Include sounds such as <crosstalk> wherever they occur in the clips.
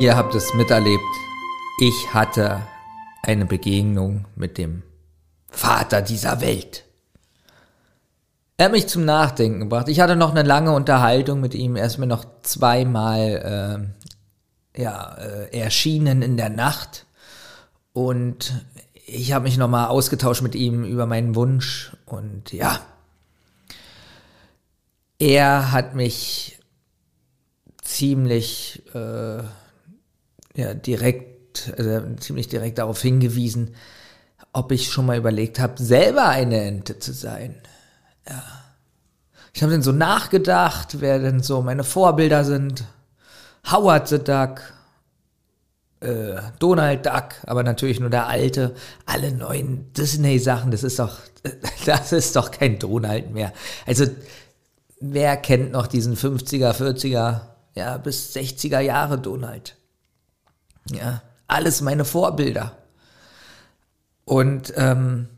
Ihr habt es miterlebt. Ich hatte eine Begegnung mit dem Vater dieser Welt. Er hat mich zum Nachdenken gebracht. Ich hatte noch eine lange Unterhaltung mit ihm. Er ist mir noch zweimal äh, ja, äh, erschienen in der Nacht. Und ich habe mich nochmal ausgetauscht mit ihm über meinen Wunsch. Und ja, er hat mich ziemlich äh, ja, direkt, also ziemlich direkt darauf hingewiesen, ob ich schon mal überlegt habe, selber eine Ente zu sein. Ja. Ich habe dann so nachgedacht, wer denn so meine Vorbilder sind. Howard the Duck, äh, Donald Duck, aber natürlich nur der alte. Alle neuen Disney-Sachen, das ist doch, <laughs> das ist doch kein Donald mehr. Also, wer kennt noch diesen 50er, 40er, ja, bis 60er Jahre Donald? Ja, alles meine Vorbilder. Und ähm,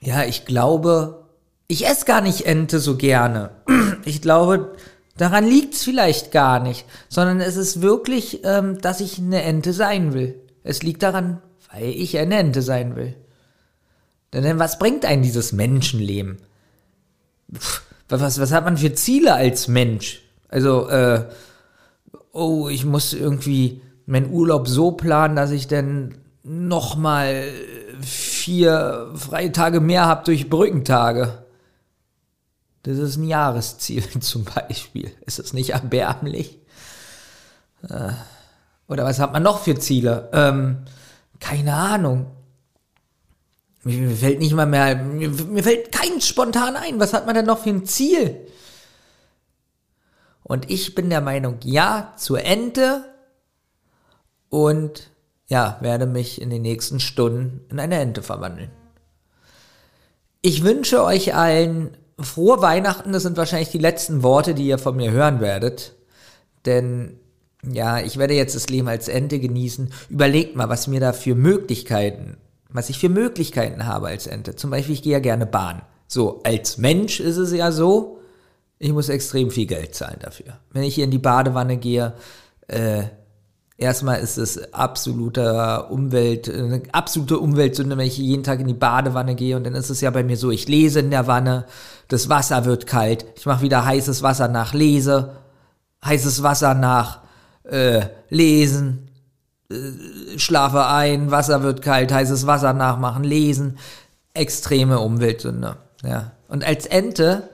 ja, ich glaube, ich esse gar nicht Ente so gerne. <clears throat> Ich glaube, daran liegt's vielleicht gar nicht, sondern es ist wirklich, ähm, dass ich eine Ente sein will. Es liegt daran, weil ich eine Ente sein will. Denn was bringt einen dieses Menschenleben? Pff, was, was hat man für Ziele als Mensch? Also, äh, oh, ich muss irgendwie meinen Urlaub so planen, dass ich dann nochmal vier Freitage mehr habe durch Brückentage. Das ist ein Jahresziel <laughs> zum Beispiel. Ist das nicht erbärmlich? Äh, oder was hat man noch für Ziele? Ähm, keine Ahnung. Mir, mir, fällt nicht mal mehr, mir, mir fällt kein spontan ein. Was hat man denn noch für ein Ziel? Und ich bin der Meinung, ja, zur Ente und ja, werde mich in den nächsten Stunden in eine Ente verwandeln. Ich wünsche euch allen frohe Weihnachten. Das sind wahrscheinlich die letzten Worte, die ihr von mir hören werdet. Denn ja, ich werde jetzt das Leben als Ente genießen. Überlegt mal, was mir da für Möglichkeiten, was ich für Möglichkeiten habe als Ente. Zum Beispiel, ich gehe ja gerne Bahn. So, als Mensch ist es ja so, ich muss extrem viel Geld zahlen dafür. Wenn ich hier in die Badewanne gehe, äh, Erstmal ist es absoluter Umwelt, eine absolute Umweltsünde, wenn ich jeden Tag in die Badewanne gehe und dann ist es ja bei mir so, ich lese in der Wanne, das Wasser wird kalt, ich mache wieder heißes Wasser nach Lese, heißes Wasser nach äh, Lesen, äh, schlafe ein, Wasser wird kalt, heißes Wasser nachmachen, lesen, extreme Umweltsünde. Ja. Und als Ente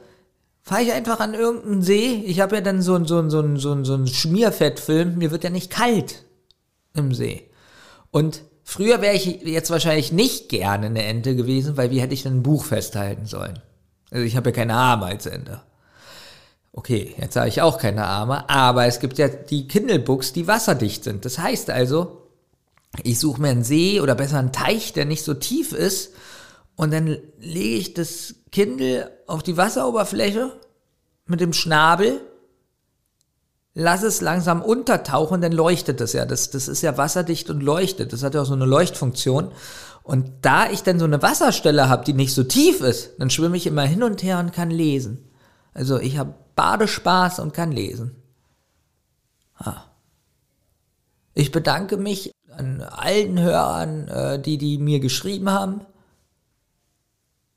fahre ich einfach an irgendeinen See. Ich habe ja dann so, so, so, so, so einen Schmierfettfilm. Mir wird ja nicht kalt im See. Und früher wäre ich jetzt wahrscheinlich nicht gerne eine Ente gewesen, weil wie hätte ich denn ein Buch festhalten sollen? Also ich habe ja keine Arme als Ente. Okay, jetzt habe ich auch keine Arme, aber es gibt ja die Kindle-Books, die wasserdicht sind. Das heißt also, ich suche mir einen See oder besser einen Teich, der nicht so tief ist und dann lege ich das Kindle auf die Wasseroberfläche mit dem Schnabel, lass es langsam untertauchen, dann leuchtet es ja. Das, das ist ja wasserdicht und leuchtet. Das hat ja auch so eine Leuchtfunktion. Und da ich dann so eine Wasserstelle habe, die nicht so tief ist, dann schwimme ich immer hin und her und kann lesen. Also ich habe Badespaß und kann lesen. Ah. Ich bedanke mich an allen Hörern, äh, die, die mir geschrieben haben.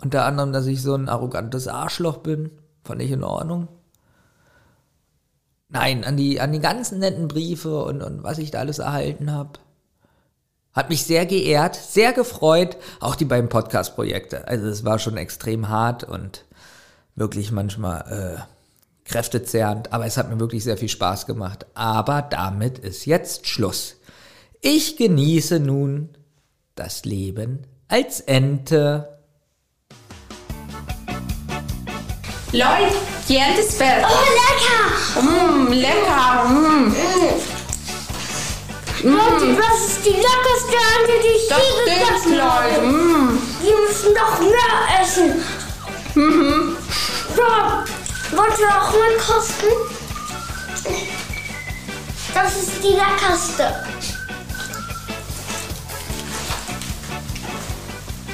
Unter anderem, dass ich so ein arrogantes Arschloch bin. Fand ich in Ordnung. Nein, an die, an die ganzen netten Briefe und, und was ich da alles erhalten habe. Hat mich sehr geehrt, sehr gefreut. Auch die beiden Podcast-Projekte. Also es war schon extrem hart und wirklich manchmal äh, kräftezerrend. Aber es hat mir wirklich sehr viel Spaß gemacht. Aber damit ist jetzt Schluss. Ich genieße nun das Leben als Ente. Leute, die ist fertig. Oh, lecker! Mm, lecker. Mm. Leute, das ist die leckerste Ente, die ich Das je gegessen habe. Mm. Wir müssen noch mehr essen. Mhm. So, wollt ihr auch mal kosten? Das ist die leckerste.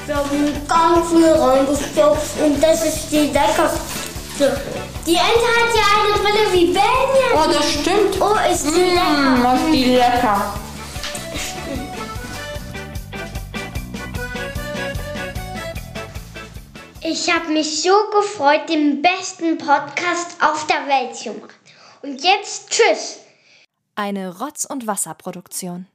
Wir haben ganz viel reingestopft und das ist die leckerste. Die Ente hat ja eine Brille wie Benjamin. Oh, das stimmt. Oh, ist die lecker. Mm, ist die lecker. Ich habe mich so gefreut, den besten Podcast auf der Welt zu machen. Und jetzt tschüss. Eine Rotz- und Wasserproduktion.